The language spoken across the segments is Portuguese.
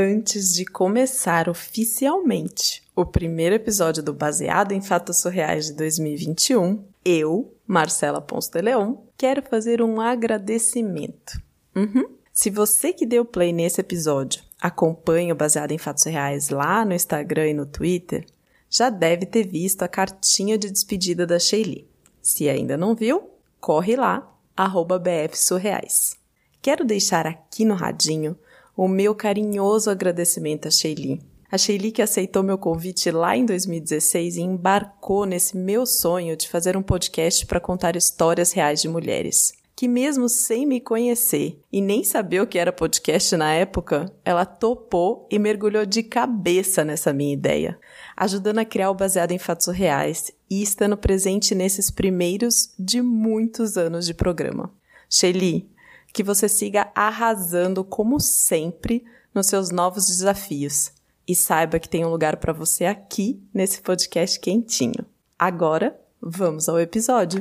Antes de começar oficialmente o primeiro episódio do Baseado em Fatos Surreais de 2021, eu, Marcela Ponce de Leon, quero fazer um agradecimento. Uhum. Se você que deu play nesse episódio acompanha o Baseado em Fatos Reais lá no Instagram e no Twitter, já deve ter visto a cartinha de despedida da Sheili. Se ainda não viu, corre lá, arroba bfsurreais. Quero deixar aqui no radinho o meu carinhoso agradecimento a Sheili. A Sheili que aceitou meu convite lá em 2016 e embarcou nesse meu sonho de fazer um podcast para contar histórias reais de mulheres que mesmo sem me conhecer e nem saber o que era podcast na época, ela topou e mergulhou de cabeça nessa minha ideia, ajudando a criar o baseado em fatos reais e estando presente nesses primeiros de muitos anos de programa. Shelly, que você siga arrasando como sempre nos seus novos desafios e saiba que tem um lugar para você aqui nesse podcast quentinho. Agora, vamos ao episódio.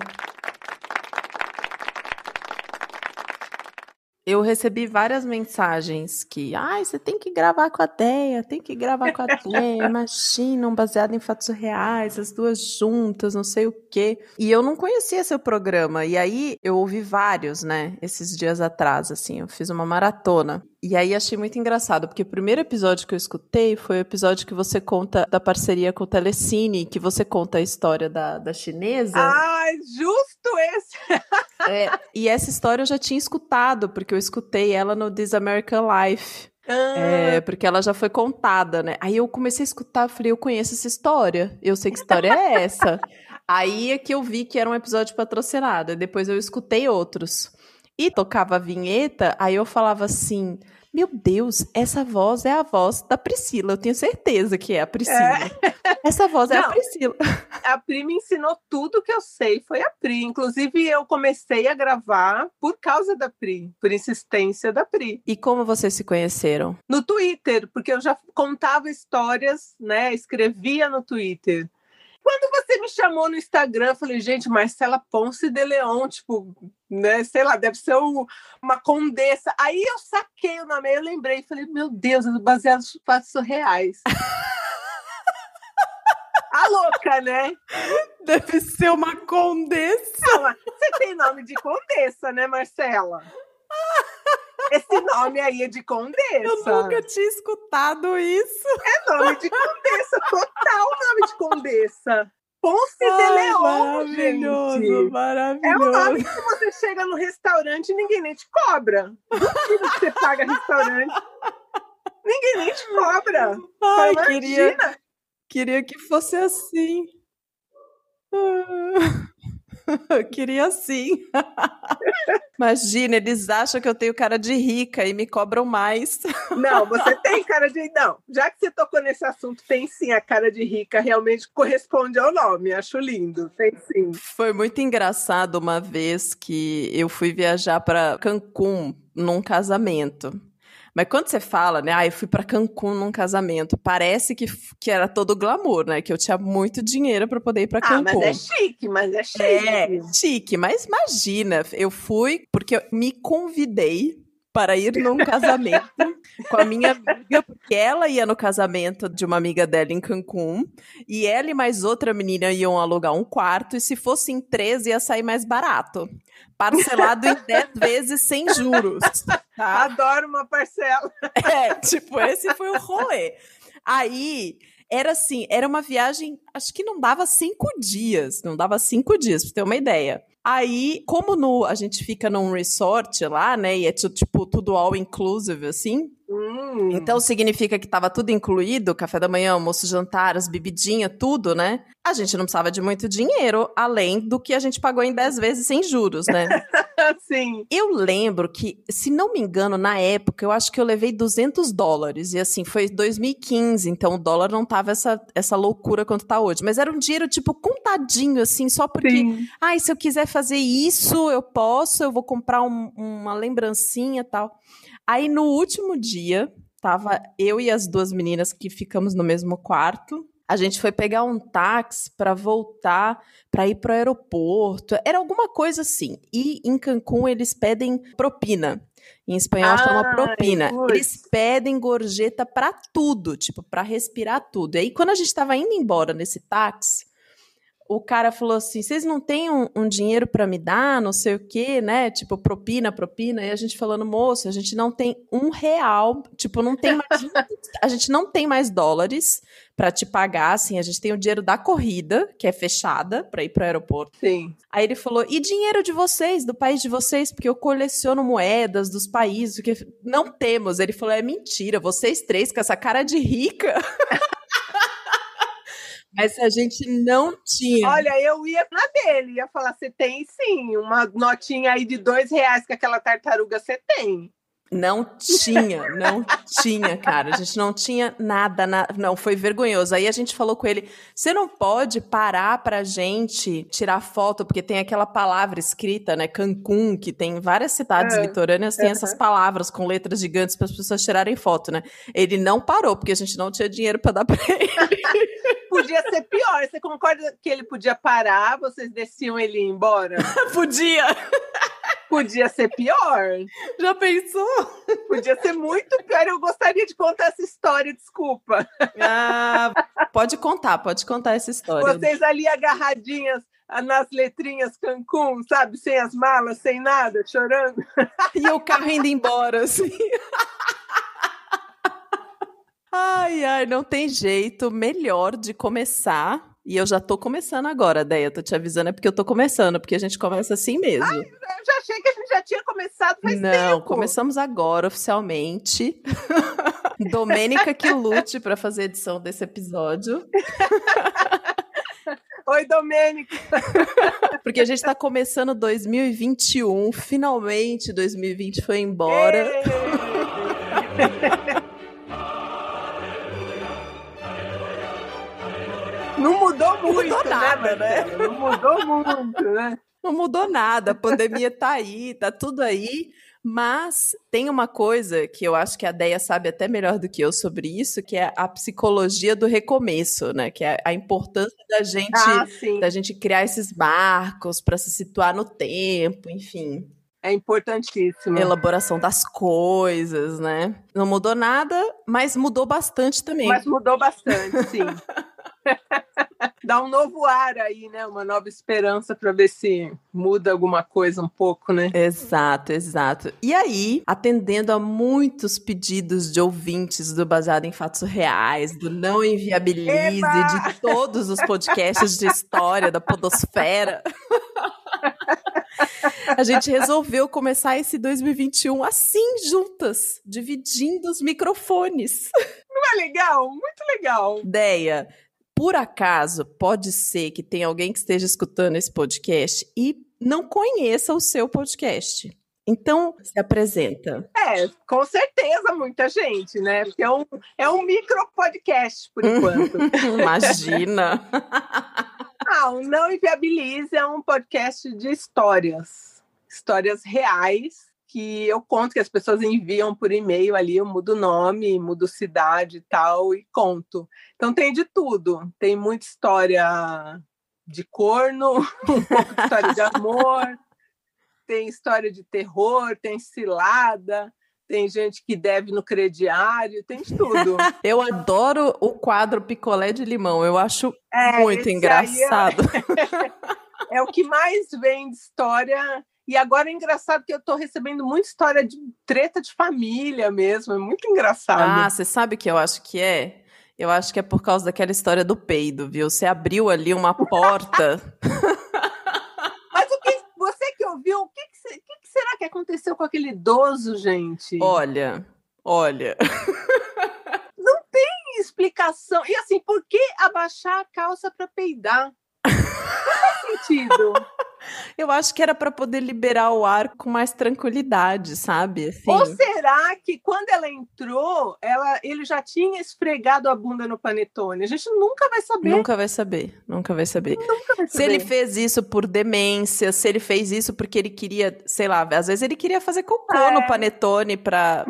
Eu recebi várias mensagens que, ai, você tem que gravar com a Deia, tem que gravar com a Deia, imagina, um baseado em fatos reais, as duas juntas, não sei o quê. E eu não conhecia seu programa, e aí eu ouvi vários, né, esses dias atrás, assim, eu fiz uma maratona. E aí achei muito engraçado, porque o primeiro episódio que eu escutei foi o episódio que você conta da parceria com o Telecine, que você conta a história da, da chinesa. Ai, justo esse! é, e essa história eu já tinha escutado, porque eu escutei ela no This American Life. Ah. É, porque ela já foi contada, né? Aí eu comecei a escutar, falei, eu conheço essa história, eu sei que história é essa. Aí é que eu vi que era um episódio patrocinado, e depois eu escutei outros e tocava a vinheta, aí eu falava assim: Meu Deus, essa voz é a voz da Priscila. Eu tenho certeza que é a Priscila. É. Essa voz Não, é a Priscila. A Pri me ensinou tudo que eu sei, foi a Pri. Inclusive, eu comecei a gravar por causa da Pri, por insistência da Pri. E como vocês se conheceram? No Twitter, porque eu já contava histórias, né? Escrevia no Twitter. Quando você me chamou no Instagram, eu falei, gente, Marcela Ponce de Leon, tipo, né, sei lá, deve ser um, uma condessa. Aí eu saquei o nome, eu lembrei, falei, meu Deus, baseado em fatos surreais. A louca, né? Deve ser uma condessa. Não, você tem nome de condessa, né, Marcela? Esse nome aí é de condessa. Eu nunca tinha escutado isso. É nome de condessa, total nome de condessa. Ponce Ai, de Leão, maravilhoso, gente. Maravilhoso, É um nome que você chega no restaurante e ninguém nem te cobra. Duvido que você paga restaurante. Ninguém nem te cobra. Ai, queria, queria que fosse assim. Eu queria sim. Imagina, eles acham que eu tenho cara de rica e me cobram mais. Não, você tem cara de. Não, já que você tocou nesse assunto, tem sim a cara de rica, realmente corresponde ao nome. Acho lindo, tem sim. Foi muito engraçado uma vez que eu fui viajar para Cancún num casamento. Mas quando você fala, né, ah, eu fui para Cancún num casamento, parece que, que era todo glamour, né? Que eu tinha muito dinheiro para poder ir para Cancún. Ah, mas é chique, mas é chique. É, chique, mas imagina, eu fui porque eu me convidei para ir num casamento com a minha amiga, porque ela ia no casamento de uma amiga dela em Cancún, e ela e mais outra menina iam alugar um quarto, e se fossem três ia sair mais barato. Parcelado em 10 vezes sem juros. Tá? Adoro uma parcela. É, tipo, esse foi o rolê. Aí, era assim, era uma viagem, acho que não dava cinco dias, não dava cinco dias, pra ter uma ideia. Aí, como no, a gente fica num resort lá, né, e é tipo tudo all inclusive, assim, Hum. Então significa que estava tudo incluído, café da manhã, almoço, jantar, as bebidinhas, tudo, né? A gente não precisava de muito dinheiro, além do que a gente pagou em 10 vezes sem juros, né? Sim. Eu lembro que, se não me engano, na época, eu acho que eu levei 200 dólares. E assim, foi 2015, então o dólar não tava essa, essa loucura quanto tá hoje. Mas era um dinheiro, tipo, contadinho, assim, só porque, Sim. ai, se eu quiser fazer isso, eu posso, eu vou comprar um, uma lembrancinha e tal. Aí no último dia, tava eu e as duas meninas que ficamos no mesmo quarto. A gente foi pegar um táxi para voltar, para ir pro aeroporto. Era alguma coisa assim. E em Cancún eles pedem propina. Em espanhol chama propina. Eles pedem gorjeta para tudo, tipo, para respirar tudo. E aí quando a gente tava indo embora nesse táxi, o cara falou assim: vocês não têm um, um dinheiro para me dar, não sei o quê, né? Tipo, propina, propina. E a gente falando, moço, a gente não tem um real, tipo, não tem mais. a gente não tem mais dólares para te pagar, assim, a gente tem o dinheiro da corrida, que é fechada, para ir pro aeroporto. Sim. Aí ele falou: e dinheiro de vocês, do país de vocês, porque eu coleciono moedas dos países, que não temos. Ele falou: é mentira, vocês três com essa cara de rica. Mas a gente não tinha. Olha, eu ia na dele, ia falar: você tem sim, uma notinha aí de dois reais que aquela tartaruga você tem. Não tinha, não tinha, cara. A gente não tinha nada, na... não, foi vergonhoso. Aí a gente falou com ele: você não pode parar pra gente tirar foto, porque tem aquela palavra escrita, né? Cancún, que tem várias cidades é. litorâneas, tem essas palavras com letras gigantes para as pessoas tirarem foto, né? Ele não parou, porque a gente não tinha dinheiro para dar pra ele. podia ser pior. Você concorda que ele podia parar, vocês desciam ele embora? podia! Podia ser pior. Já pensou? Podia ser muito pior. Eu gostaria de contar essa história, desculpa. Ah, pode contar, pode contar essa história. Vocês ali agarradinhas nas letrinhas Cancún, sabe? Sem as malas, sem nada, chorando. E o carro indo embora, assim. Ai, ai, não tem jeito melhor de começar. E eu já tô começando agora, Deia. Tô te avisando, é porque eu tô começando, porque a gente começa assim mesmo. Ai, eu já achei que a gente já tinha começado faz não, tempo. Não, começamos agora, oficialmente. Domênica que lute para fazer a edição desse episódio. Oi, Domênica! Porque a gente está começando 2021, finalmente 2020 foi embora. Não mudou muito, mudou né, nada, né? Não mudou muito, né? Não mudou nada, a pandemia tá aí, tá tudo aí. Mas tem uma coisa que eu acho que a Deia sabe até melhor do que eu sobre isso, que é a psicologia do recomeço, né? Que é a importância da gente, ah, da gente criar esses marcos para se situar no tempo, enfim. É importantíssimo. Elaboração das coisas, né? Não mudou nada, mas mudou bastante também. Mas mudou bastante, sim. Dá um novo ar aí, né? Uma nova esperança para ver se muda alguma coisa um pouco, né? Exato, exato. E aí, atendendo a muitos pedidos de ouvintes do Baseado em Fatos Reais, do Não Inviabilize, Eba! de todos os podcasts de história da Podosfera. A gente resolveu começar esse 2021 assim, juntas, dividindo os microfones. Não é legal? Muito legal. Ideia por acaso, pode ser que tenha alguém que esteja escutando esse podcast e não conheça o seu podcast. Então, se apresenta. É, com certeza, muita gente, né? Porque é um, é um micro podcast, por enquanto. Imagina! ah, o Não Inviabilize é um podcast de histórias. Histórias reais que eu conto que as pessoas enviam por e-mail ali, eu mudo nome, mudo cidade e tal, e conto. Então tem de tudo. Tem muita história de corno, um pouco de história de amor, tem história de terror, tem cilada, tem gente que deve no crediário, tem de tudo. Eu adoro o quadro picolé de limão, eu acho é, muito engraçado. É... é o que mais vem de história e agora é engraçado que eu estou recebendo muita história de treta de família mesmo. É muito engraçado. Ah, você sabe o que eu acho que é? Eu acho que é por causa daquela história do peido, viu? Você abriu ali uma porta. Mas o que você que ouviu, o que, que, que será que aconteceu com aquele idoso, gente? Olha, olha. Não tem explicação. E assim, por que abaixar a calça para peidar? Não faz sentido. Eu acho que era para poder liberar o ar com mais tranquilidade, sabe? Assim. Ou será que quando ela entrou, ela, ele já tinha esfregado a bunda no panetone? A gente nunca vai saber. Nunca vai saber, nunca vai saber. Nunca vai saber. Se ele fez isso por demência, se ele fez isso porque ele queria, sei lá, às vezes ele queria fazer cocô é. no panetone para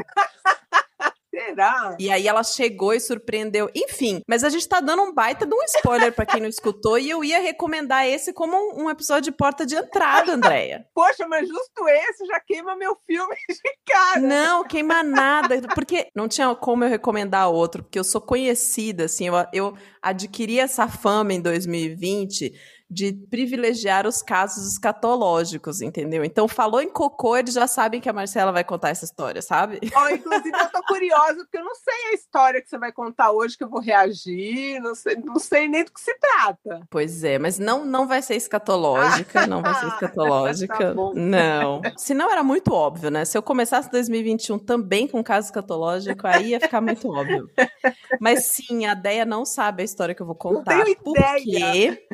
Será? E aí ela chegou e surpreendeu. Enfim, mas a gente tá dando um baita de um spoiler para quem não escutou e eu ia recomendar esse como um, um episódio de porta de entrada, Andréia. Poxa, mas justo esse já queima meu filme de cara. Não, queima nada, porque não tinha como eu recomendar outro, porque eu sou conhecida, assim, eu, eu adquiri essa fama em 2020 de privilegiar os casos escatológicos, entendeu? Então, falou em cocô, eles já sabem que a Marcela vai contar essa história, sabe? Oh, inclusive, eu tô curiosa, porque eu não sei a história que você vai contar hoje, que eu vou reagir, não sei, não sei nem do que se trata. Pois é, mas não, não vai ser escatológica, não vai ser escatológica. tá não. Se não, era muito óbvio, né? Se eu começasse 2021 também com caso escatológico, aí ia ficar muito óbvio. Mas sim, a Deia não sabe a história que eu vou contar. Não tenho por ideia. quê?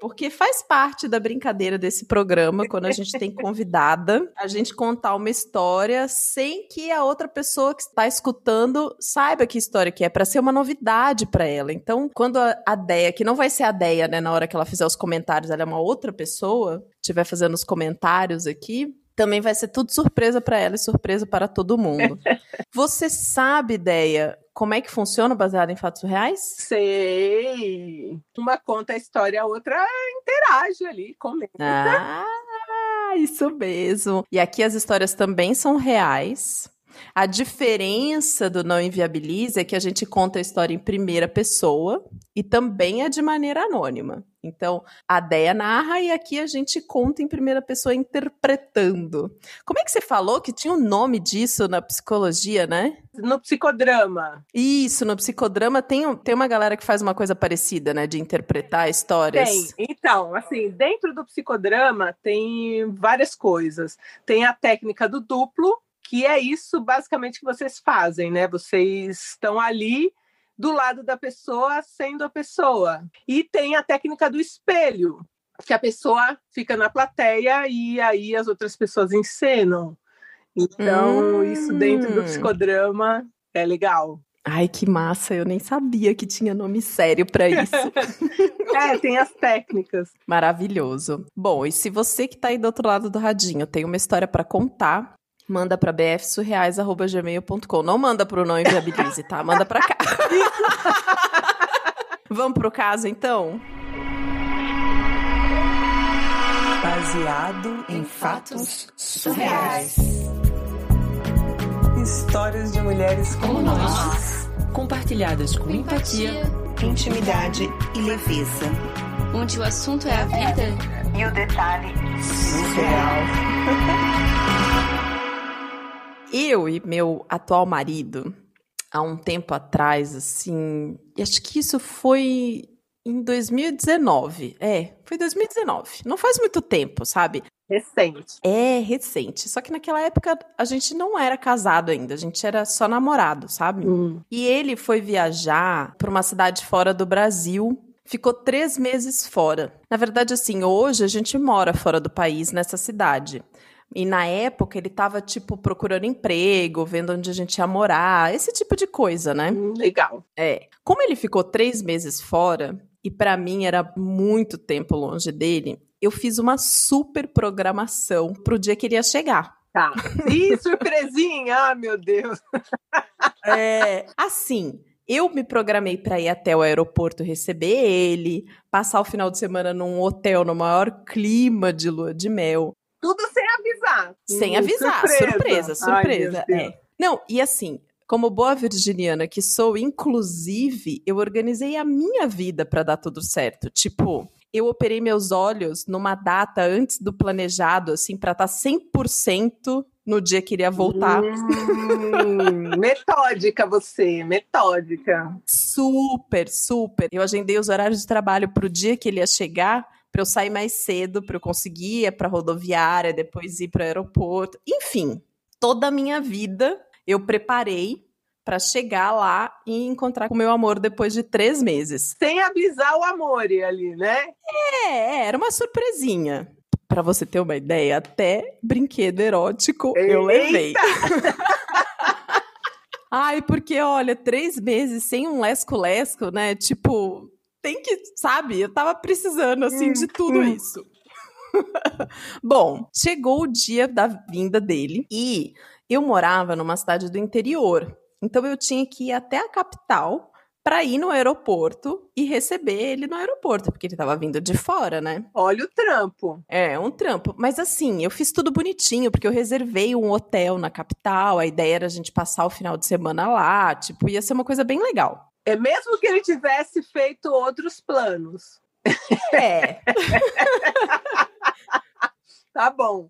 Porque faz parte da brincadeira desse programa, quando a gente tem convidada, a gente contar uma história sem que a outra pessoa que está escutando saiba que história que é, para ser uma novidade para ela. Então, quando a, a Deia, que não vai ser a Deia, né, na hora que ela fizer os comentários, ela é uma outra pessoa, estiver fazendo os comentários aqui, também vai ser tudo surpresa para ela e surpresa para todo mundo. Você sabe, ideia, como é que funciona baseado em fatos reais? Sei. Uma conta a história, a outra interage ali, comenta. Ah, isso mesmo. E aqui as histórias também são reais. A diferença do não inviabilize é que a gente conta a história em primeira pessoa e também é de maneira anônima. Então, a Deia narra e aqui a gente conta em primeira pessoa interpretando. Como é que você falou que tinha um nome disso na psicologia, né? No psicodrama. Isso, no psicodrama tem, tem uma galera que faz uma coisa parecida, né? De interpretar histórias. Tem. Então, assim, dentro do psicodrama tem várias coisas. Tem a técnica do duplo, que é isso basicamente que vocês fazem, né? Vocês estão ali do lado da pessoa sendo a pessoa. E tem a técnica do espelho, que a pessoa fica na plateia e aí as outras pessoas encenam. Então, hum. isso dentro do psicodrama é legal. Ai, que massa, eu nem sabia que tinha nome sério para isso. é, tem as técnicas. Maravilhoso. Bom, e se você que tá aí do outro lado do radinho tem uma história para contar, manda para bfsurreais@gmail.com. Não manda pro não inviabilize, tá? Manda para cá. Vamos pro caso então? Baseado em fatos surreais. Histórias de mulheres como nós, compartilhadas com empatia, intimidade e leveza. Onde o assunto é a vida e o detalhe surreal. Eu e meu atual marido, há um tempo atrás, assim, acho que isso foi em 2019. É, foi 2019. Não faz muito tempo, sabe? Recente. É, recente. Só que naquela época a gente não era casado ainda, a gente era só namorado, sabe? Hum. E ele foi viajar para uma cidade fora do Brasil. Ficou três meses fora. Na verdade, assim, hoje a gente mora fora do país, nessa cidade. E na época ele tava, tipo, procurando emprego, vendo onde a gente ia morar, esse tipo de coisa, né? Hum, legal. É. Como ele ficou três meses fora, e para mim era muito tempo longe dele, eu fiz uma super programação pro dia que ele ia chegar. Tá. Ih, surpresinha! ah, meu Deus! É, assim, eu me programei para ir até o aeroporto receber ele, passar o final de semana num hotel no maior clima de lua de mel. Tudo avisar. Sem avisar, surpresa, surpresa. surpresa. Ai, é. Não, e assim, como boa virginiana que sou, inclusive, eu organizei a minha vida para dar tudo certo. Tipo, eu operei meus olhos numa data antes do planejado, assim, para estar 100% no dia que iria voltar. Hum, metódica você, metódica. Super, super. Eu agendei os horários de trabalho pro dia que ele ia chegar para eu sair mais cedo, para eu conseguir ir para rodoviária, depois ir para o aeroporto. Enfim, toda a minha vida eu preparei para chegar lá e encontrar com o meu amor depois de três meses. Sem avisar o amor ali, né? É, era uma surpresinha. Para você ter uma ideia, até brinquedo erótico Eita! eu levei. Ai, porque olha, três meses sem um lesco-lesco, né? Tipo, tem que, sabe? Eu tava precisando, assim, de tudo hum. isso. Bom, chegou o dia da vinda dele e eu morava numa cidade do interior. Então eu tinha que ir até a capital para ir no aeroporto e receber ele no aeroporto, porque ele tava vindo de fora, né? Olha o trampo. É, um trampo. Mas assim, eu fiz tudo bonitinho, porque eu reservei um hotel na capital, a ideia era a gente passar o final de semana lá, tipo, ia ser uma coisa bem legal. É mesmo que ele tivesse feito outros planos. É. Tá bom.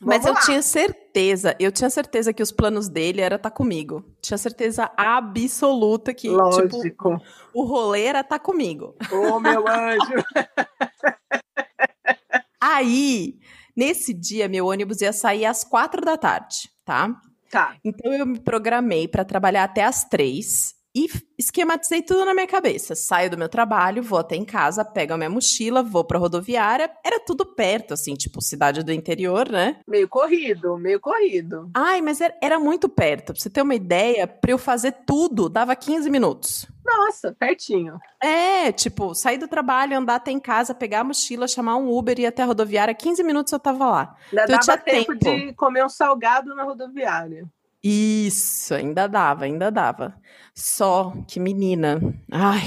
Mas eu lá. tinha certeza, eu tinha certeza que os planos dele era estar comigo. Tinha certeza absoluta que, tipo, Lógico. o rolê era estar comigo. Ô, meu anjo. Aí, nesse dia, meu ônibus ia sair às quatro da tarde, tá? Tá. Então eu me programei para trabalhar até às três e esquematizei tudo na minha cabeça. Saio do meu trabalho, vou até em casa, pego a minha mochila, vou pra rodoviária. Era tudo perto, assim, tipo cidade do interior, né? Meio corrido, meio corrido. Ai, mas era, era muito perto. Pra você ter uma ideia, pra eu fazer tudo, dava 15 minutos. Nossa, pertinho. É, tipo, sair do trabalho, andar até em casa, pegar a mochila, chamar um Uber e ir até a rodoviária, 15 minutos eu tava lá. Ainda Então eu dava tinha tempo, tempo. de comer um salgado na rodoviária. Isso, ainda dava, ainda dava. Só que, menina, ai,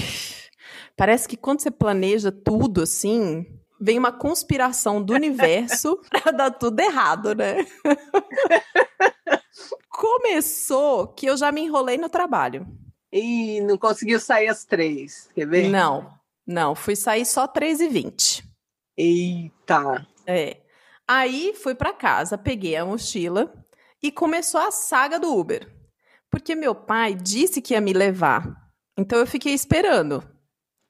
parece que quando você planeja tudo assim, vem uma conspiração do universo pra dar tudo errado, né? Começou que eu já me enrolei no trabalho. E não conseguiu sair às três. Quer ver? Não, não, fui sair só 3h20. Eita. É. Aí fui pra casa, peguei a mochila e começou a saga do Uber. Porque meu pai disse que ia me levar. Então eu fiquei esperando.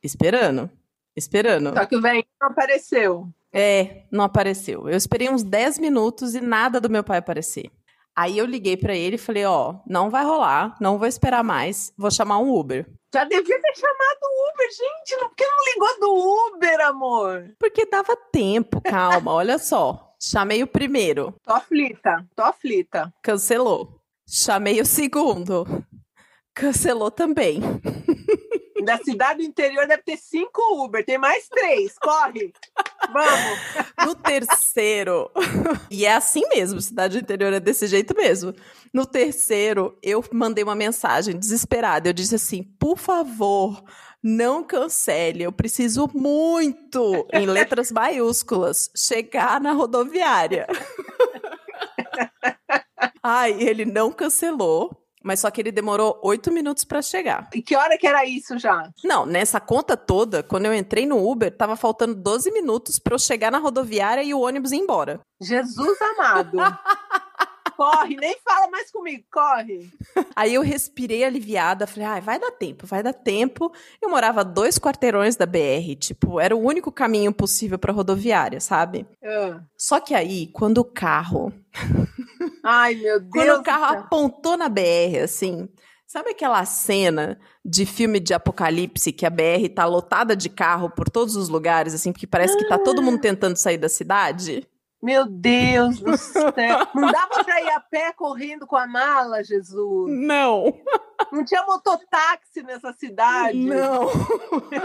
Esperando. Esperando. Só que o velho não apareceu. É, não apareceu. Eu esperei uns 10 minutos e nada do meu pai aparecer. Aí eu liguei pra ele e falei: Ó, não vai rolar, não vou esperar mais, vou chamar um Uber. Já devia ter chamado o Uber, gente. Não, por que não ligou do Uber, amor? Porque dava tempo, calma, olha só. Chamei o primeiro, Tô aflita, tô aflita. cancelou. Chamei o segundo, cancelou também. Da cidade do interior deve ter cinco Uber, tem mais três. Corre. Vamos. No terceiro, e é assim mesmo, cidade do interior é desse jeito mesmo. No terceiro, eu mandei uma mensagem desesperada. Eu disse assim: por favor, não cancele. Eu preciso muito, em letras maiúsculas, chegar na rodoviária. Ai, ele não cancelou. Mas só que ele demorou oito minutos para chegar. E que hora que era isso já? Não, nessa conta toda, quando eu entrei no Uber, tava faltando 12 minutos para eu chegar na rodoviária e o ônibus ir embora. Jesus amado. corre, nem fala mais comigo, corre. Aí eu respirei aliviada, falei, ai, vai dar tempo, vai dar tempo. Eu morava dois quarteirões da BR, tipo, era o único caminho possível pra rodoviária, sabe? Ah. Só que aí, quando o carro, Ai, meu Deus. quando o carro apontou na BR, assim, sabe aquela cena de filme de apocalipse que a BR tá lotada de carro por todos os lugares, assim, porque parece que tá todo mundo tentando sair da cidade? Meu Deus do céu. Não dava pra ir a pé correndo com a mala, Jesus. Não. Não tinha mototáxi nessa cidade. Não.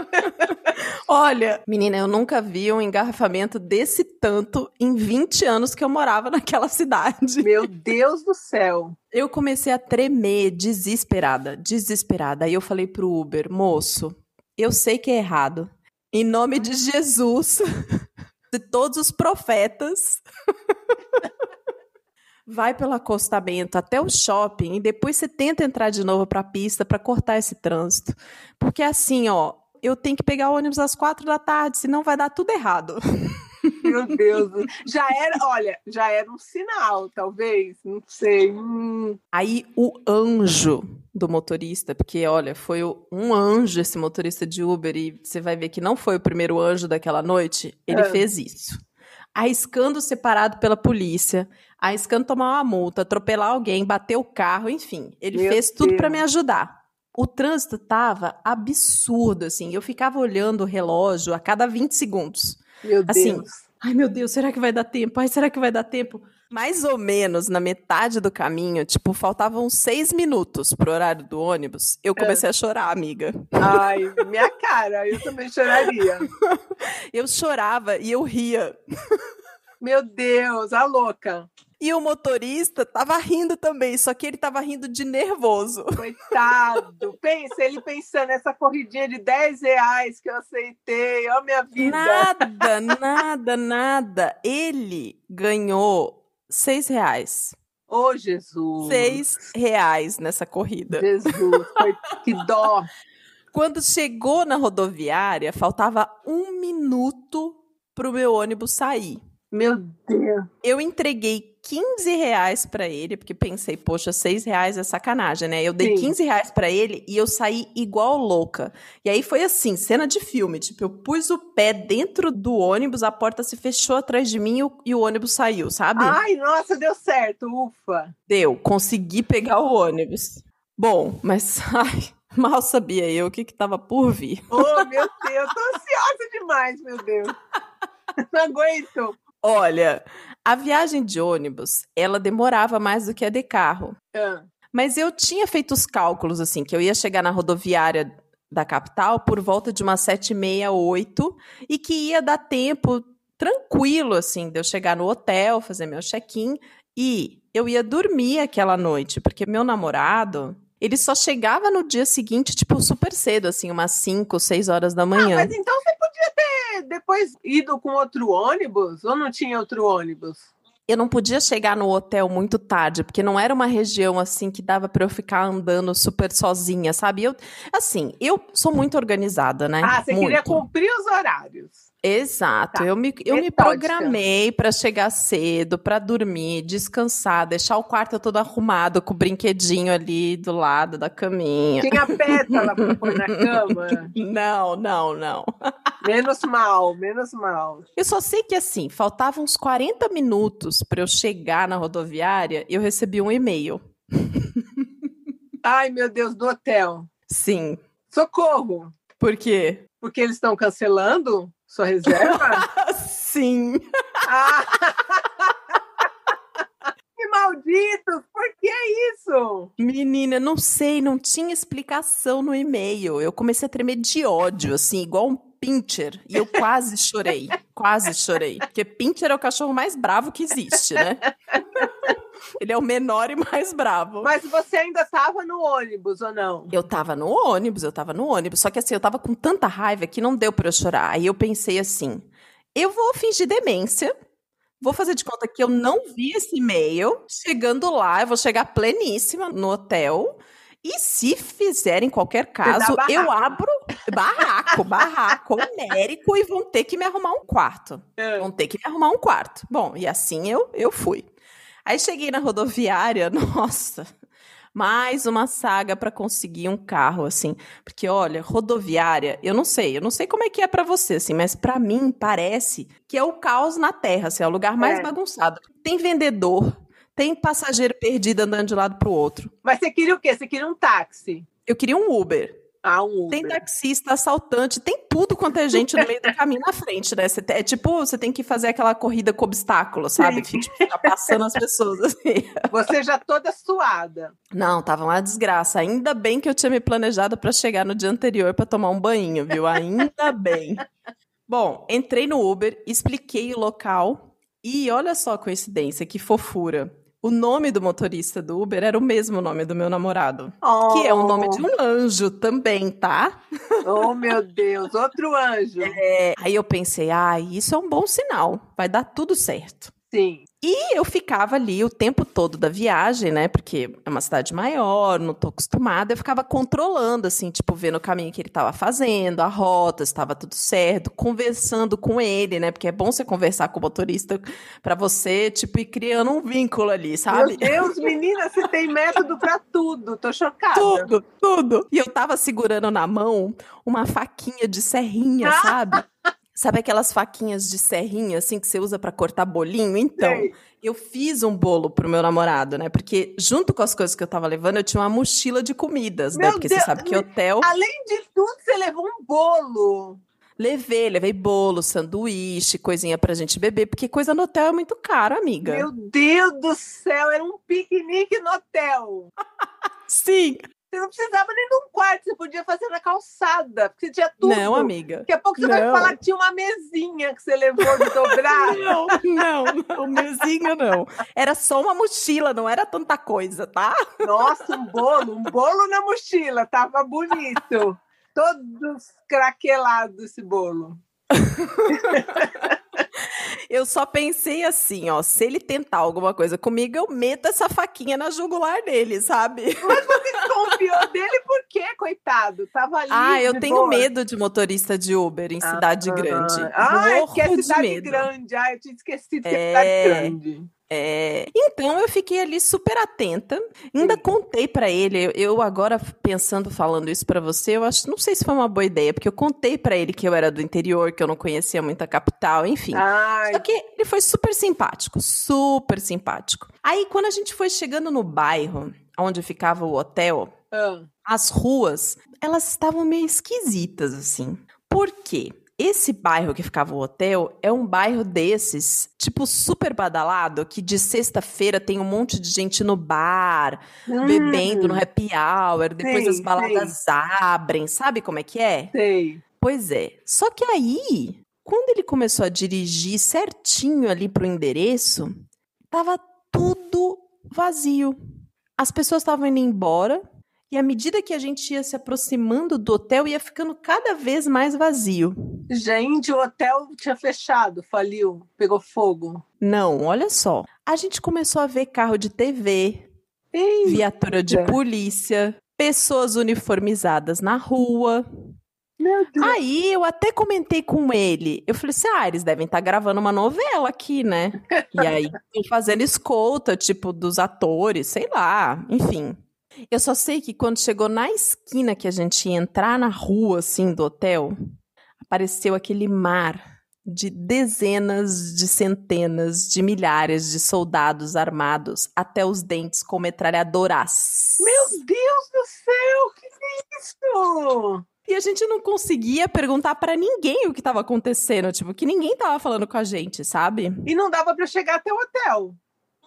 Olha, menina, eu nunca vi um engarrafamento desse tanto em 20 anos que eu morava naquela cidade. Meu Deus do céu. Eu comecei a tremer, desesperada, desesperada. Aí eu falei pro Uber, moço, eu sei que é errado. Em nome de Jesus, de todos os profetas, vai pelo acostamento até o shopping e depois você tenta entrar de novo pra pista pra cortar esse trânsito. Porque assim, ó, eu tenho que pegar o ônibus às quatro da tarde, senão vai dar tudo errado. Meu Deus. Já era, olha, já era um sinal, talvez. Não sei. Hum, Aí o anjo do motorista, porque olha, foi um anjo esse motorista de Uber e você vai ver que não foi o primeiro anjo daquela noite, ele Ah. fez isso. Arriscando separado pela polícia, arriscando tomar uma multa, atropelar alguém, bater o carro, enfim, ele Meu fez tudo para Deus. me ajudar. O trânsito tava absurdo, assim, eu ficava olhando o relógio a cada 20 segundos. Meu Assim, Deus. Ai, meu Deus, será que vai dar tempo? Ai, será que vai dar tempo? Mais ou menos na metade do caminho, tipo, faltavam seis minutos pro horário do ônibus. Eu comecei a chorar, amiga. Ai, minha cara, eu também choraria. Eu chorava e eu ria. Meu Deus, a louca. E o motorista tava rindo também, só que ele tava rindo de nervoso. Coitado. Pensa, ele pensando, essa corridinha de 10 reais que eu aceitei, ó minha vida. Nada, nada, nada. Ele ganhou seis reais. Ô, Jesus. Seis reais nessa corrida. Jesus, foi- que dó. Quando chegou na rodoviária, faltava um minuto pro meu ônibus sair. Meu Deus. Eu entreguei 15 reais pra ele, porque pensei, poxa, 6 reais é sacanagem, né? Eu dei Sim. 15 reais pra ele e eu saí igual louca. E aí foi assim, cena de filme. Tipo, eu pus o pé dentro do ônibus, a porta se fechou atrás de mim e o, e o ônibus saiu, sabe? Ai, nossa, deu certo, ufa. Deu, consegui pegar o ônibus. Bom, mas ai, mal sabia eu o que que tava por vir. Oh, meu Deus, tô ansiosa demais, meu Deus. Não aguento. Olha, a viagem de ônibus, ela demorava mais do que a de carro. Ah, Mas eu tinha feito os cálculos, assim, que eu ia chegar na rodoviária da capital por volta de umas sete e meia, oito, e que ia dar tempo tranquilo, assim, de eu chegar no hotel, fazer meu check-in, e eu ia dormir aquela noite, porque meu namorado, ele só chegava no dia seguinte, tipo, super cedo, assim, umas cinco, seis horas da Ah, manhã. mas então você podia ter depois ido com outro ônibus? Ou não tinha outro ônibus? eu não podia chegar no hotel muito tarde, porque não era uma região assim que dava pra eu ficar andando super sozinha, sabe? Eu, assim, eu sou muito organizada, né? Ah, você muito. queria cumprir os horários. Exato. Tá. Eu me, eu me programei pra chegar cedo, pra dormir, descansar, deixar o quarto todo arrumado com o brinquedinho ali do lado da caminha. Tinha pétala pra pôr na cama. Não, não, não. Menos mal, menos mal. Eu só sei que assim, faltavam uns 40 minutos pra eu chegar na rodoviária, eu recebi um e-mail. Ai, meu Deus, do hotel. Sim. Socorro! Por quê? Porque eles estão cancelando sua reserva? Sim. ah! que malditos! Por que isso? Menina, não sei, não tinha explicação no e-mail. Eu comecei a tremer de ódio, assim, igual um pincher. E eu quase chorei. quase chorei. Porque pincher é o cachorro mais bravo que existe, né? Ele é o menor e mais bravo. Mas você ainda estava no ônibus ou não? Eu tava no ônibus, eu tava no ônibus. Só que assim, eu tava com tanta raiva que não deu pra eu chorar. Aí eu pensei assim: eu vou fingir demência. Vou fazer de conta que eu não vi esse e-mail. Chegando lá, eu vou chegar pleníssima no hotel. E se fizerem qualquer caso, eu abro barraco, barraco homérico e vão ter que me arrumar um quarto. Ah, Vão ter que me arrumar um quarto. Bom, e assim eu, eu fui. Aí cheguei na rodoviária, nossa, mais uma saga para conseguir um carro, assim. Porque, olha, rodoviária, eu não sei, eu não sei como é que é para você, assim, mas para mim parece que é o caos na terra, assim, é o lugar mais É. bagunçado. Tem vendedor, tem passageiro perdido andando de lado pro outro. Mas você queria o quê? Você queria um táxi? Eu queria um Uber. Ah, um Uber. Tem taxista, assaltante, tem tudo quanto é gente no meio do caminho na frente, né? Você é tipo, você tem que fazer aquela corrida com obstáculo, sabe? Que tipo, fica passando as pessoas assim. Você já toda suada. Não, tava uma desgraça. Ainda bem que eu tinha me planejado pra chegar no dia anterior pra tomar um banho, viu? Ainda bem. Bom, entrei no Uber, expliquei o local e olha só a coincidência, que fofura. O nome do motorista do Uber era o mesmo nome do meu namorado. Que é o nome de um anjo também, tá? Oh, meu Deus, outro anjo. É, aí eu pensei, ah, isso é um bom sinal, vai dar tudo certo. Sim. E eu ficava ali o tempo todo da viagem, né? Porque é uma cidade maior, não tô acostumada. Eu ficava controlando, assim, tipo, vendo o caminho que ele tava fazendo, a rota, se estava tudo certo, conversando com ele, né? Porque é bom você conversar com o motorista pra você, tipo, ir criando um vínculo ali, sabe? Meu Deus, menina, você tem método pra tudo. Tô chocada. Tudo, tudo. E eu tava segurando na mão uma faquinha de serrinha, Ah! sabe? Sabe aquelas faquinhas de serrinha, assim, que você usa pra cortar bolinho? Então, Sei. eu fiz um bolo pro meu namorado, né? Porque junto com as coisas que eu tava levando, eu tinha uma mochila de comidas, né? Meu Porque Deus, você sabe que hotel. Além de tudo, você levou um bolo. Levei, levei bolo, sanduíche, coisinha pra gente beber, porque coisa no hotel é muito caro, amiga. Meu Deus do céu, era um piquenique no hotel. Sim, Você não precisava nem de um quarto, você podia fazer na calçada, porque tinha tudo. Não, amiga. Daqui a pouco você vai Não. falar que tinha uma mesinha que você levou de dobrar. Não, não, não, mesinho não. Era só uma mochila, não era tanta coisa, tá? Nossa, um bolo, um bolo na mochila, tava bonito. Todos craquelados esse bolo. Eu só pensei assim, ó, se ele tentar alguma coisa comigo, eu meto essa faquinha na jugular dele, sabe? Desconfiou dele por quê, coitado? Tava ali. Ah, eu tenho boa. medo de motorista de Uber em cidade Ah, grande. Ah, é porque é Morro de cidade grande. Ah, eu tinha esquecido que é, É. cidade grande. É, então eu fiquei ali super atenta. Ainda Sim. contei pra ele. eu- Eu agora pensando falando isso pra você, eu acho, não sei se foi uma boa ideia, porque eu contei pra ele que eu era do interior, que eu não conhecia muito a capital, enfim. Ai, Só que ele foi super simpático, super simpático. Aí quando a gente foi chegando no bairro onde ficava o hotel, ah, as ruas, elas estavam meio esquisitas, assim. Por quê? Esse bairro que ficava o hotel é um bairro desses, tipo, super badalado, que de sexta-feira tem um monte de gente no bar, bebendo no hum, happy hour, depois Sei, as baladas abrem, sabe como é que é? Sei. Pois é. Só que aí, quando ele começou a dirigir certinho ali pro endereço, tava tudo vazio. As pessoas estavam indo embora e à medida que a gente ia se aproximando do hotel, ia ficando cada vez mais vazio. Gente, o hotel tinha fechado, faliu, pegou fogo. Não, olha só. A gente começou a ver carro de TV, Ih, viatura de Eita. polícia, pessoas uniformizadas na rua. Aí eu até comentei com ele. Eu falei assim: ah, eles devem estar gravando uma novela aqui, né? E aí estão fazendo escolta, tipo, dos atores, sei lá, enfim. Eu só sei que quando chegou na esquina que a gente ia entrar na rua, assim, do hotel, apareceu aquele mar de dezenas de centenas de milhares de soldados armados até os dentes com metralhadoras. Meu Deus do céu, que é isso? E a gente não conseguia perguntar pra ninguém o que tava acontecendo, tipo, que ninguém tava falando com a gente, sabe? E não dava para chegar até o hotel.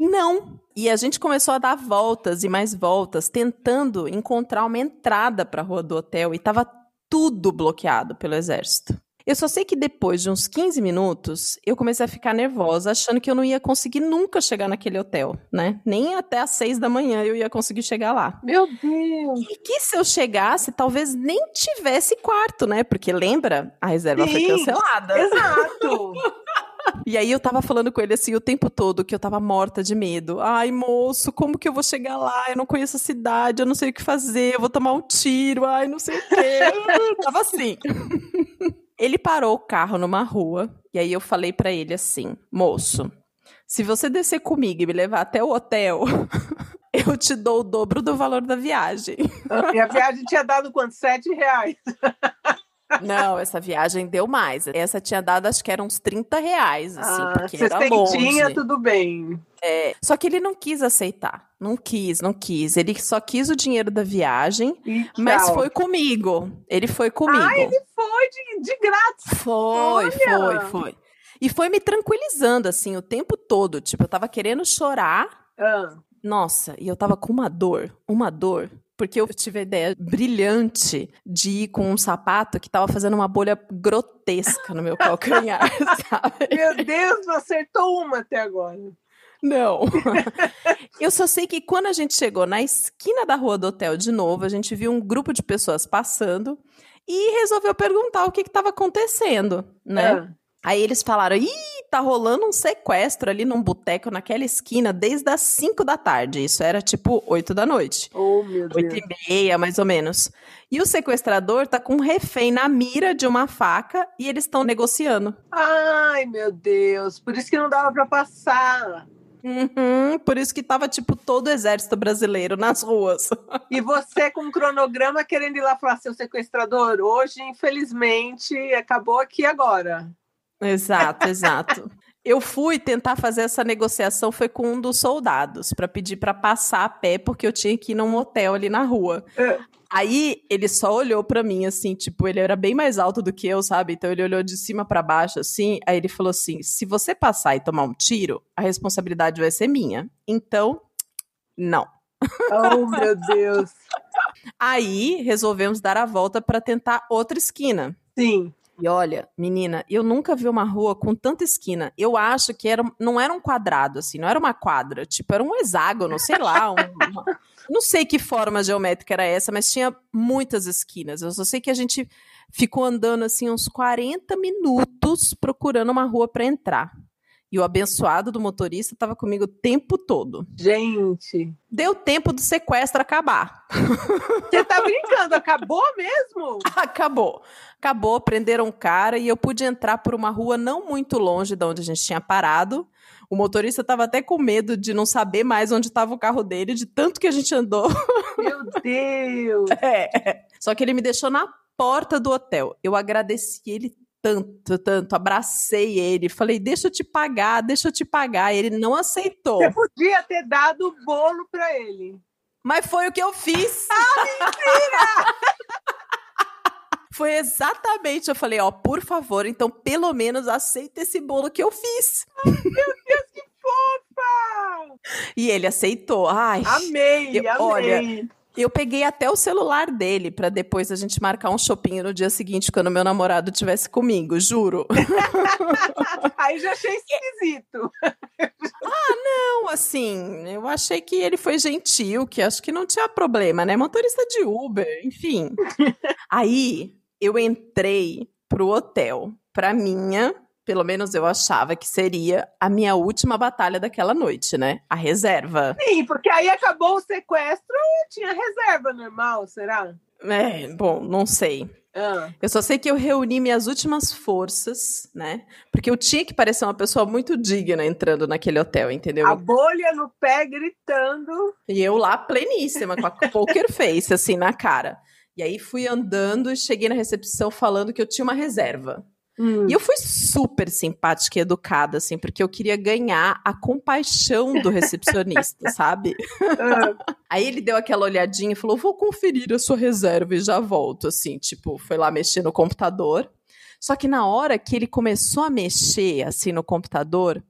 Não. E a gente começou a dar voltas e mais voltas, tentando encontrar uma entrada pra rua do hotel e tava tudo bloqueado pelo exército. Eu só sei que depois de uns 15 minutos, eu comecei a ficar nervosa, achando que eu não ia conseguir nunca chegar naquele hotel, né? Nem até às seis da manhã eu ia conseguir chegar lá. Meu Deus. E que se eu chegasse, talvez nem tivesse quarto, né? Porque lembra, a reserva foi Sim. cancelada. Exato. E aí eu tava falando com ele assim o tempo todo que eu tava morta de medo. Ai, moço, como que eu vou chegar lá? Eu não conheço a cidade, eu não sei o que fazer, eu vou tomar um tiro, ai, não sei o quê. tava assim. Ele parou o carro numa rua e aí eu falei pra ele assim: "Moço, se você descer comigo e me levar até o hotel, eu te dou o dobro do valor da viagem." E a viagem tinha dado quanto? Sete reais. Não, essa viagem deu mais. Essa tinha dado, acho que eram uns 30 reais, assim, Ah, porque era longe. tudo bem. É, só que ele não quis aceitar. Não quis, não quis. Ele só quis o dinheiro da viagem, mas foi comigo. Ele foi comigo. Ah, ele foi de, de grátis. Foi, foi, Olha! foi. E foi me tranquilizando, assim, o tempo todo. Tipo, eu tava querendo chorar. Ah, Nossa, e eu tava com uma dor, uma dor. Porque eu tive a ideia brilhante de ir com um sapato que tava fazendo uma bolha grotesca no meu calcanhar, sabe? meu Deus, acertou uma até agora. Não. Eu só sei que quando a gente chegou na esquina da rua do hotel de novo, a gente viu um grupo de pessoas passando e resolveu perguntar o que estava acontecendo, né? Ah, Aí eles falaram: ih, tá rolando um sequestro ali num boteco naquela esquina desde as 5 da tarde. Isso era tipo 8 da noite. oh, meu Deus. Oito e meia, mais ou menos. E o sequestrador tá com um refém na mira de uma faca e eles estão negociando. Ai, meu Deus. Por isso que não dava para passar. Uhum, por isso que tava, tipo, todo o exército brasileiro nas ruas. E você com um cronograma querendo ir lá falar, seu sequestrador, hoje, infelizmente, acabou aqui agora. Exato, exato. Eu fui tentar fazer essa negociação, foi com um dos soldados, pra pedir pra passar a pé, porque eu tinha que ir num hotel ali na rua. É. Aí ele só olhou pra mim assim, tipo, ele era bem mais alto do que eu, sabe? Então ele olhou de cima pra baixo assim, aí ele falou assim: "Se você passar e tomar um tiro, a responsabilidade vai ser minha. Então, não". Oh, meu Deus. Aí resolvemos dar a volta para tentar outra esquina. Sim. E olha, menina, eu nunca vi uma rua com tanta esquina. Eu acho que era, não era um quadrado, assim, não era uma quadra, tipo, era um hexágono, sei lá. um- uma- não sei que forma geométrica era essa, mas tinha muitas esquinas. Eu só sei que a gente ficou andando, assim, uns 40 minutos procurando uma rua para entrar. E o abençoado do motorista estava comigo o tempo todo. Gente. Deu tempo do sequestro acabar. Você tá brincando? Acabou mesmo? Acabou. Acabou, prenderam o cara e eu pude entrar por uma rua não muito longe de onde a gente tinha parado. O motorista estava até com medo de não saber mais onde estava o carro dele, de tanto que a gente andou. Meu Deus. É. Só que ele me deixou na porta do hotel. Eu agradeci ele tanto, tanto, abracei ele, falei: "Deixa eu te pagar, deixa eu te pagar". Ele não aceitou. Você podia ter dado o bolo pra ele. Mas foi o que eu fiz. Foi exatamente, eu falei, ó, por favor, então pelo menos aceita esse bolo que eu fiz. Fofa! E ele aceitou. Ai, Amei, Eu- amei. olha, eu peguei até o celular dele pra depois a gente marcar um shopping no dia seguinte quando meu namorado estivesse comigo, juro. Aí já achei esquisito. Não, assim, eu achei que ele foi gentil, que acho que não tinha problema, né? Motorista de Uber, enfim. Aí eu entrei pro hotel, pra minha, pelo menos eu achava que seria a minha última batalha daquela noite, né? A reserva. Sim, porque aí acabou o sequestro e tinha reserva normal, será? É, bom, não sei. Ah, Eu só sei que eu reuni minhas últimas forças, né? Porque eu tinha que parecer uma pessoa muito digna entrando naquele hotel, entendeu? a bolha no pé gritando. E eu lá pleníssima, com a poker face, assim, na cara. E aí fui andando e cheguei na recepção falando que eu tinha uma reserva. Hum. E eu fui super simpática e educada, assim, porque eu queria ganhar a compaixão do recepcionista, sabe? Ah, Aí ele deu aquela olhadinha e falou: vou conferir a sua reserva e já volto, assim, tipo, foi lá mexer no computador. Só que na hora que ele começou a mexer, assim, no computador,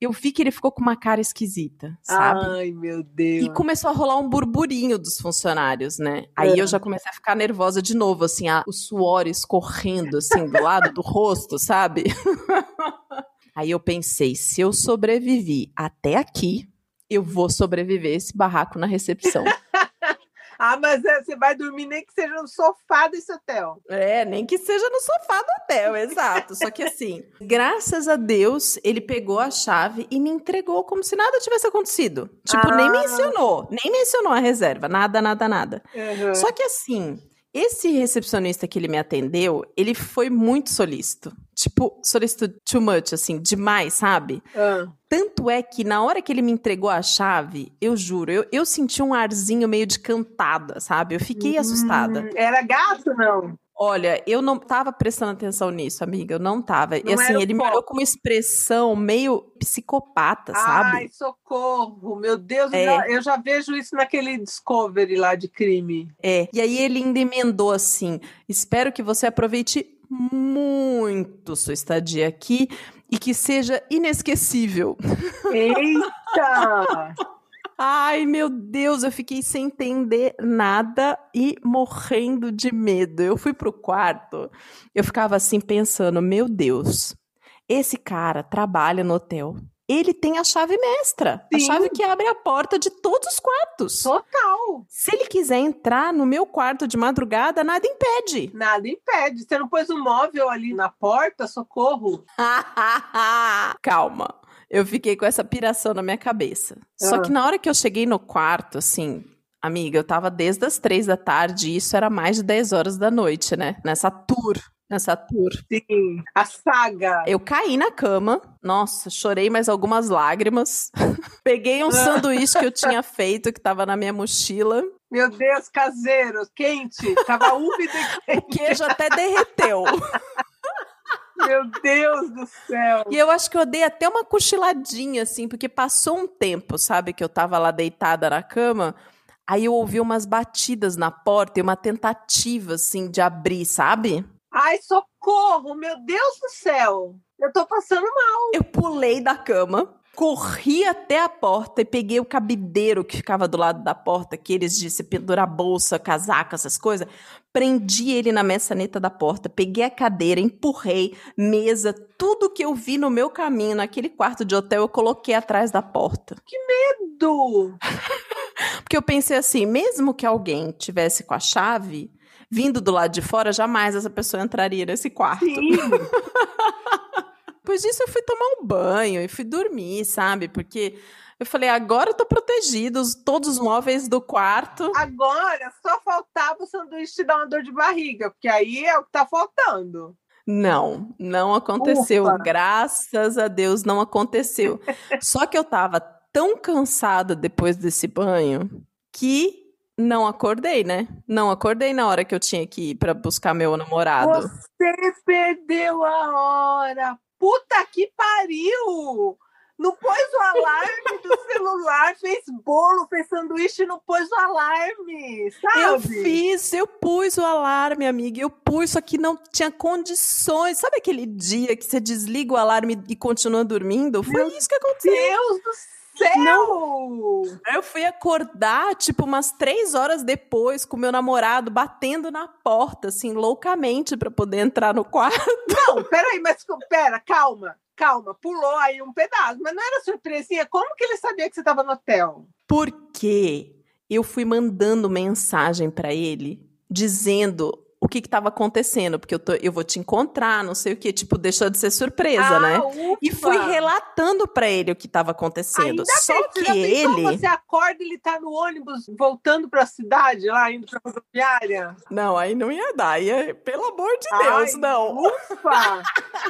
eu vi que ele ficou com uma cara esquisita, sabe? Ai, meu Deus. E começou a rolar um burburinho dos funcionários, né? Aí É. eu já comecei a ficar nervosa de novo, assim, a, o suor escorrendo, assim, do lado do rosto, sabe? Aí eu pensei, se eu sobrevivi até aqui, eu vou sobreviver esse barraco na recepção. Ah, mas é, você vai dormir nem que seja no sofá desse hotel. É, nem que seja no sofá do hotel, exato. Só que assim, graças a Deus, ele pegou a chave e me entregou como se nada tivesse acontecido. Tipo, nem Ah. mencionou, nem mencionou a reserva, nada, nada, nada. Uhum. Só que assim, esse recepcionista que ele me atendeu, ele foi muito solícito. Tipo, solícito too much, assim, demais, sabe? Ah, Tanto é que na hora que ele me entregou a chave, eu juro, eu, eu senti um arzinho meio de cantada, sabe? Eu fiquei assustada. hum, Era gato, não? Olha, eu não tava prestando atenção nisso, amiga. Eu não tava. e Não assim, era o ele me olhou com uma expressão meio psicopata, sabe? Ai, socorro. Meu Deus, É. eu, já, eu já vejo isso naquele Discovery lá de crime. É. E aí ele ainda emendou assim: espero que você aproveite muito sua estadia aqui e que seja inesquecível. Eita! Ai, meu Deus, eu fiquei sem entender nada e morrendo de medo. Eu fui pro quarto, eu ficava assim pensando: meu Deus, esse cara trabalha no hotel. Ele tem a chave mestra, a Sim. chave que abre a porta de todos os quartos. Total. Se ele quiser entrar no meu quarto de madrugada, nada impede. Nada impede. Você não pôs um móvel ali na porta? Socorro. Calma. Eu fiquei com essa piração na minha cabeça. Só Ah. que na hora que eu cheguei no quarto, assim, amiga, eu tava desde as três da tarde e isso era mais de 10 horas da noite, né? Nessa tour. Nessa tour. Sim. A saga. Eu caí na cama, nossa, chorei mais algumas lágrimas. Peguei um sanduíche que eu tinha feito, que tava na minha mochila. Meu Deus, caseiro, quente. Tava úmido e O queijo até derreteu. Meu Deus do céu. E eu acho que eu dei até uma cochiladinha, assim, porque passou um tempo, sabe, que eu tava lá deitada na cama. Aí eu ouvi umas batidas na porta e uma tentativa, assim, de abrir, sabe? Ai, socorro, meu Deus do céu. Eu tô passando mal. Eu pulei da cama, corri até a porta e peguei o cabideiro que ficava do lado da porta, aqueles de se pendurar bolsa, casaca, essas coisas. Prendi ele na maçaneta da porta, peguei a cadeira, empurrei, mesa, tudo que eu vi no meu caminho naquele quarto de hotel eu coloquei atrás da porta. Du, Porque eu pensei assim, mesmo que alguém tivesse com a chave, vindo do lado de fora, jamais essa pessoa entraria nesse quarto. sim. Depois disso, eu fui tomar um banho e fui dormir, sabe? Porque eu falei, agora eu tô protegido, os- todos os móveis do quarto. Agora só faltava o sanduíche te dar uma dor de barriga, porque aí é o que tá faltando. Não, não aconteceu. Ufa. Graças a Deus não aconteceu. Só que eu tava tão cansada depois desse banho que não acordei, né? Não acordei na hora que eu tinha que ir pra buscar meu namorado. Você perdeu a hora. Puta que pariu! Não pôs o alarme do celular, fez bolo, fez sanduíche e não pôs o alarme, sabe? Eu fiz, eu pus o alarme, amiga. Eu pus, só que não tinha condições. Sabe aquele dia que você desliga o alarme e continua dormindo? Foi Meu isso que aconteceu. Deus do céu! Eu fui acordar, tipo, umas três horas depois, com meu namorado batendo na porta, assim, loucamente, pra poder entrar no quarto. Não, peraí, mas pera, calma, calma. Pulou aí um pedaço, mas não era surpresinha? Como que ele sabia que você estava no hotel? Porque eu fui mandando mensagem pra ele, dizendo o que estava acontecendo, porque eu, tô- eu vou te encontrar, não sei o que, tipo, deixou de ser surpresa, né? ufa! E fui relatando pra ele o que estava acontecendo. Ainda Só bem, que pensou, ele. Você acorda e ele tá no ônibus voltando pra cidade, lá, indo pra rodoviária? Não, aí não ia dar. Ia... Pelo amor de Ai, Deus, não. Ufa!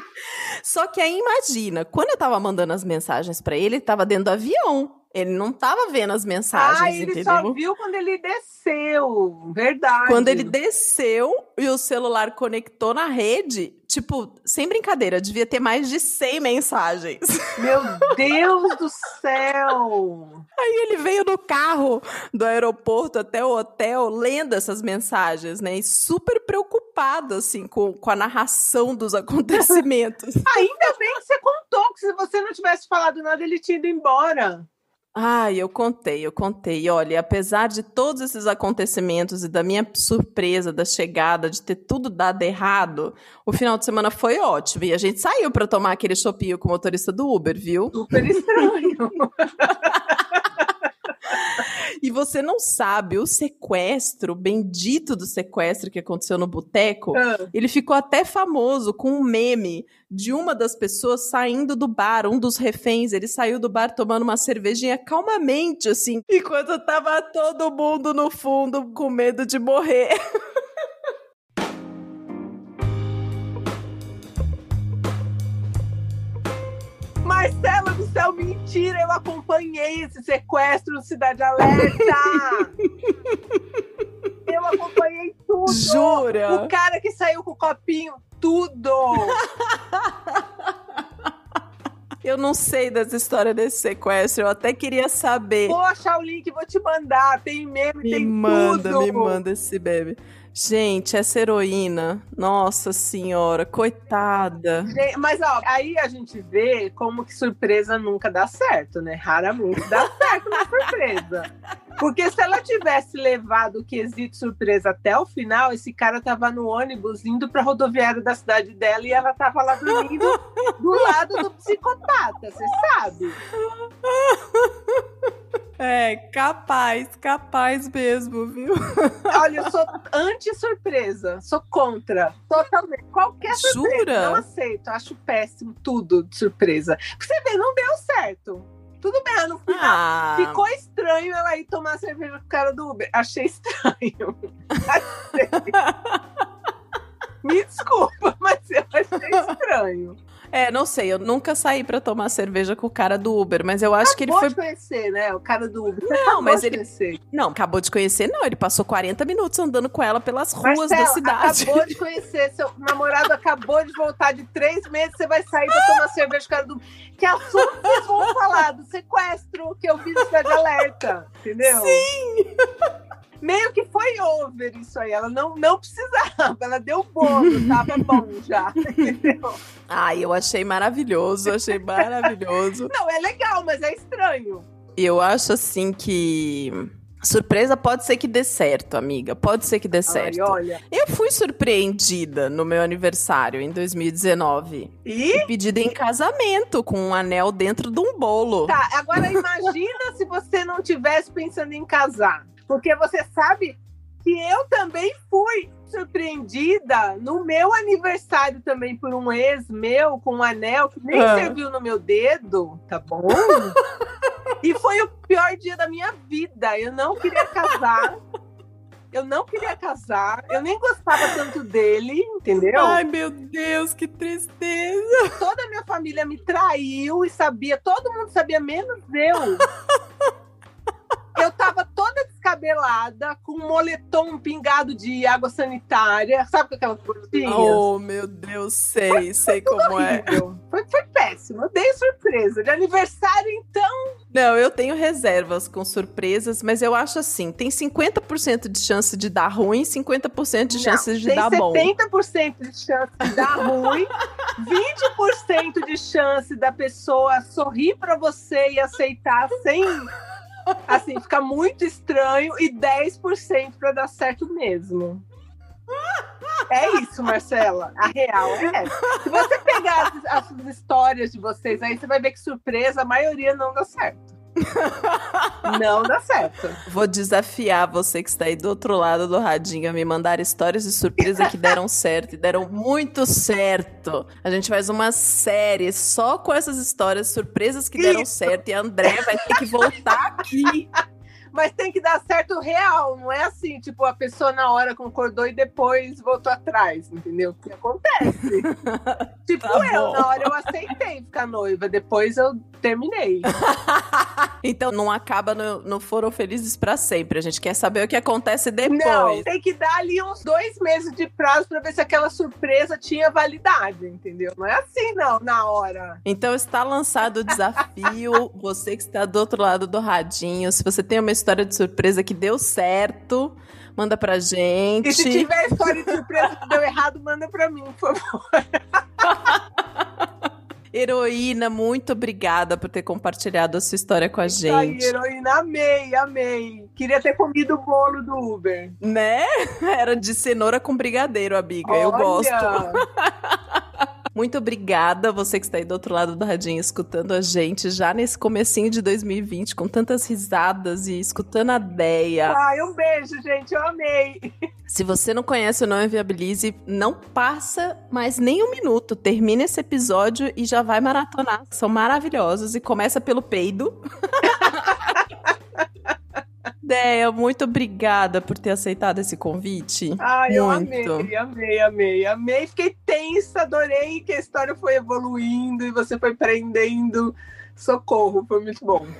Só que aí imagina, quando eu tava mandando as mensagens pra ele, ele tava dentro do avião. Ele não tava vendo as mensagens, ah, ele entendeu? só viu quando ele desceu. Verdade. Quando ele desceu e o celular conectou na rede, tipo, sem brincadeira, devia ter mais de 100 mensagens. Meu Deus do céu! Aí ele veio no carro do aeroporto até o hotel lendo essas mensagens, né? E super preocupado, assim, com, com a narração dos acontecimentos. Ainda bem que você contou, que se você não tivesse falado nada, ele tinha ido embora. Ai, eu contei, eu contei. Olha, apesar de todos esses acontecimentos e da minha surpresa da chegada, de ter tudo dado errado, o final de semana foi ótimo. E a gente saiu para tomar aquele chopinho com o motorista do Uber, viu? Super estranho. E você não sabe, o sequestro, o bendito do sequestro que aconteceu no boteco, Ah, ele ficou até famoso com um meme de uma das pessoas saindo do bar, um dos reféns, ele saiu do bar tomando uma cervejinha calmamente, assim, enquanto tava todo mundo no fundo com medo de morrer. Marcela do céu, mentira! Eu acompanhei esse sequestro no Cidade Alerta! eu acompanhei tudo! Jura? O cara que saiu com o copinho, tudo! Eu não sei das histórias desse sequestro, eu até queria saber. Vou achar o link, vou te mandar. Tem meme, Me tem manda, tudo. me manda esse bebê. Gente, essa heroína, nossa senhora, coitada. Mas ó, aí a gente vê como que surpresa nunca dá certo, né? Raramente dá certo uma surpresa. Porque se ela tivesse levado o quesito surpresa até o final, esse cara tava no ônibus indo pra rodoviária da cidade dela e ela tava lá dormindo do lado do psicopata, você sabe? É, capaz, capaz mesmo, viu? Olha, eu sou anti-surpresa, sou contra, totalmente. Qualquer surpresa, Jura? não aceito, acho péssimo tudo de surpresa. Você vê, não deu certo. Tudo bem, no final Ah, ficou estranho ela ir tomar cerveja com o cara do Uber. Achei estranho. Achei. Me desculpa, mas eu achei estranho. É, não sei, eu nunca saí pra tomar cerveja com o cara do Uber, mas eu acho que ele Acabou foi. de conhecer, né? O cara do Uber. Não, acabou mas de ele- conhecer. Não, acabou de conhecer, não. Ele passou 40 minutos andando com ela pelas ruas da cidade. acabou de conhecer, seu namorado acabou de voltar de três meses, você vai sair pra tomar cerveja com o cara do Que assunto vocês vão falar? Do sequestro que eu fiz Cidade Alerta, entendeu? Sim! Meio que foi over isso aí. Ela não, não precisava, ela deu bolo, tava bom já. Entendeu? Ai, eu achei maravilhoso, achei maravilhoso. Não, é legal, mas é estranho. Eu acho assim que. Surpresa pode ser que dê certo, amiga. Pode ser que dê certo. Ai, olha. Eu fui surpreendida no meu aniversário em 2019. E? Pedida em casamento com um anel dentro de um bolo. Tá, agora imagina se você não tivesse pensando em casar. Porque você sabe que eu também fui surpreendida no meu aniversário também por um ex meu com um anel que nem Ah. serviu no meu dedo, tá bom? e foi o pior dia da minha vida. Eu não queria casar. Eu não queria casar. Eu nem gostava tanto dele, entendeu? Ai, meu Deus, que tristeza. Toda a minha família me traiu e sabia, todo mundo sabia, menos eu. Eu tava descabelada, com um moletom pingado de água sanitária, sabe com aquelas gotinhas? Oh, meu Deus, sei, sei como é. Horrível. Foi, foi péssimo, eu dei surpresa. De aniversário, então. Não, eu tenho reservas com surpresas, mas eu acho assim, tem 50% de chance de dar ruim, 50% de chances de tem dar bom. 70% de chance de dar ruim, 20% de chance da pessoa sorrir pra você e aceitar sem assim, ficar muito estranho e 10% pra dar certo mesmo. É isso, Marcela. A real é essa. Se você pegar as, as histórias de vocês aí, você vai ver que surpresa, a maioria não dá certo. Não dá certo. Vou desafiar você que está aí do outro lado do radinho a me mandar histórias de surpresa que deram certo e deram muito certo. A gente faz uma série só com essas histórias surpresas que deram Isso. certo e a André vai ter que voltar aqui. Mas tem que dar certo real, não é assim, tipo, a pessoa na hora concordou e depois voltou atrás, entendeu? Que acontece. tipo Tá eu, bom. na hora eu aceitei ficar noiva, depois eu terminei. Então não acaba no, no Foram Felizes pra sempre. A gente quer saber o que acontece depois. Não, tem que dar ali uns dois meses de prazo pra ver se aquela surpresa tinha validade, entendeu? Não é assim, não, na hora. Então está lançado o desafio. Você que está do outro lado do radinho, se você tem uma história de surpresa que deu certo, manda pra gente. E se tiver história de surpresa que deu errado, manda pra mim, por favor. Heroína, muito obrigada por ter compartilhado a sua história com a Isso aí, gente. heroína, amei, amei. Queria ter comido o bolo do Uber. Né? Era de cenoura com brigadeiro, amiga. Eu Olha! gosto. Muito obrigada, você que está aí do outro lado do radinho escutando a gente já nesse comecinho de 2020, com tantas risadas e escutando a Deia. Ai, um beijo, gente, eu amei. Se você não conhece o Não Inviabilize, não passa mais nem um minuto. Termina esse episódio e já vai maratonar. São maravilhosos e começa pelo peido. Deia, muito obrigada por ter aceitado esse convite. Ai, eu amei, amei, amei, amei. Fiquei tensa, adorei que a história foi evoluindo e você foi prendendo. Socorro, foi muito bom.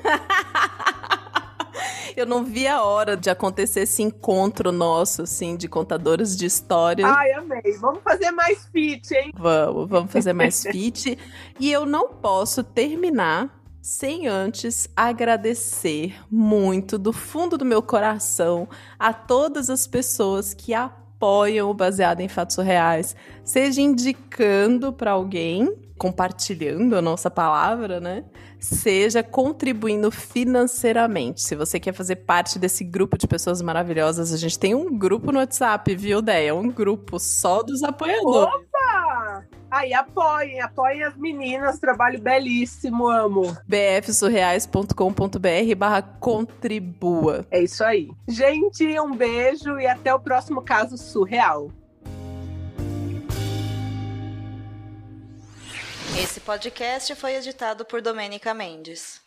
Eu não vi a hora de acontecer esse encontro nosso, assim, de contadores de histórias. Ai, amei. Vamos fazer mais fit, hein? Vamos, vamos fazer mais fit. e eu não posso terminar sem antes agradecer muito do fundo do meu coração a todas as pessoas que apoiam o Baseado em Fatos Reais, seja indicando para alguém, compartilhando a nossa palavra, né? Seja contribuindo financeiramente. Se você quer fazer parte desse grupo de pessoas maravilhosas, a gente tem um grupo no WhatsApp, viu, Deia? Um grupo só dos apoiadores. Opa! Aí, apoiem, apoiem as meninas. Trabalho belíssimo, amo. bfsurreais.com.br barra contribua. É isso aí. Gente, um beijo e até o próximo caso surreal. Esse podcast foi editado por Domênica Mendes.